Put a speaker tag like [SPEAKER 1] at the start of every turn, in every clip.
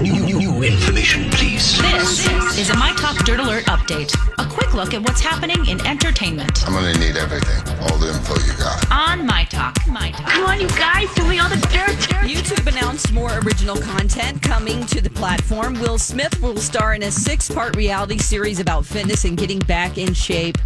[SPEAKER 1] New, new, new information, please.
[SPEAKER 2] This is a My Talk Dirt Alert update. A quick look at what's happening in entertainment
[SPEAKER 3] I'm gonna need everything, all the info you got.
[SPEAKER 2] on My Talk. My Talk.
[SPEAKER 4] Come on, you guys, give me all the dirt, dirt.
[SPEAKER 5] YouTube announced more original content coming to the platform. Will Smith will star in a six part reality series about fitness and getting back in shape.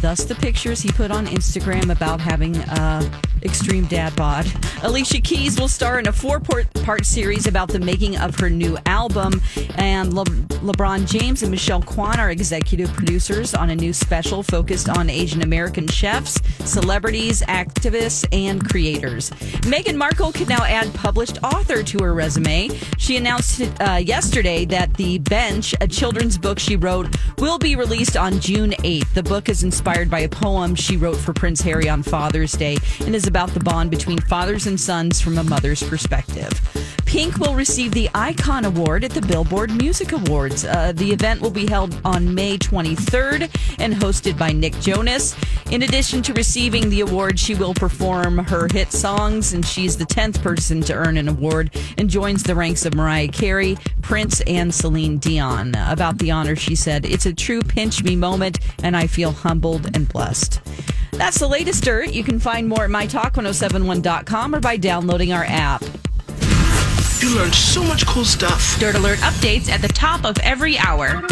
[SPEAKER 5] Thus, the pictures he put on Instagram about having uh, extreme dad bod. Alicia Keys will star in a four part series about the making of her new album. And Le- LeBron James and Michelle Kwan are executive producers on a new special focused on Asian American chefs, celebrities, activists, and creators. Meghan Markle can now add published author to her resume. She announced uh, yesterday that The Bench, a children's book she wrote, will be released on June 8th. The book is inspired by a poem she wrote for Prince Harry on Father's Day and is about the bond between fathers and sons from a mother's perspective. Pink will receive the Icon Award at the Billboard Music Awards. Uh, the event will be held on May 23rd and hosted by Nick Jonas. In addition to receiving the award, she will perform her hit songs, and she's the 10th person to earn an award and joins the ranks of Mariah Carey, Prince, and Celine Dion. About the honor, she said, It's a true pinch me moment, and I feel humbled and blessed. That's the latest dirt. You can find more at mytalk1071.com or by downloading our app.
[SPEAKER 1] You learned so much cool stuff.
[SPEAKER 2] Dirt Alert updates at the top of every hour.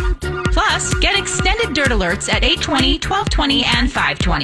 [SPEAKER 2] Plus, get extended Dirt Alerts at 820, 1220, and 520.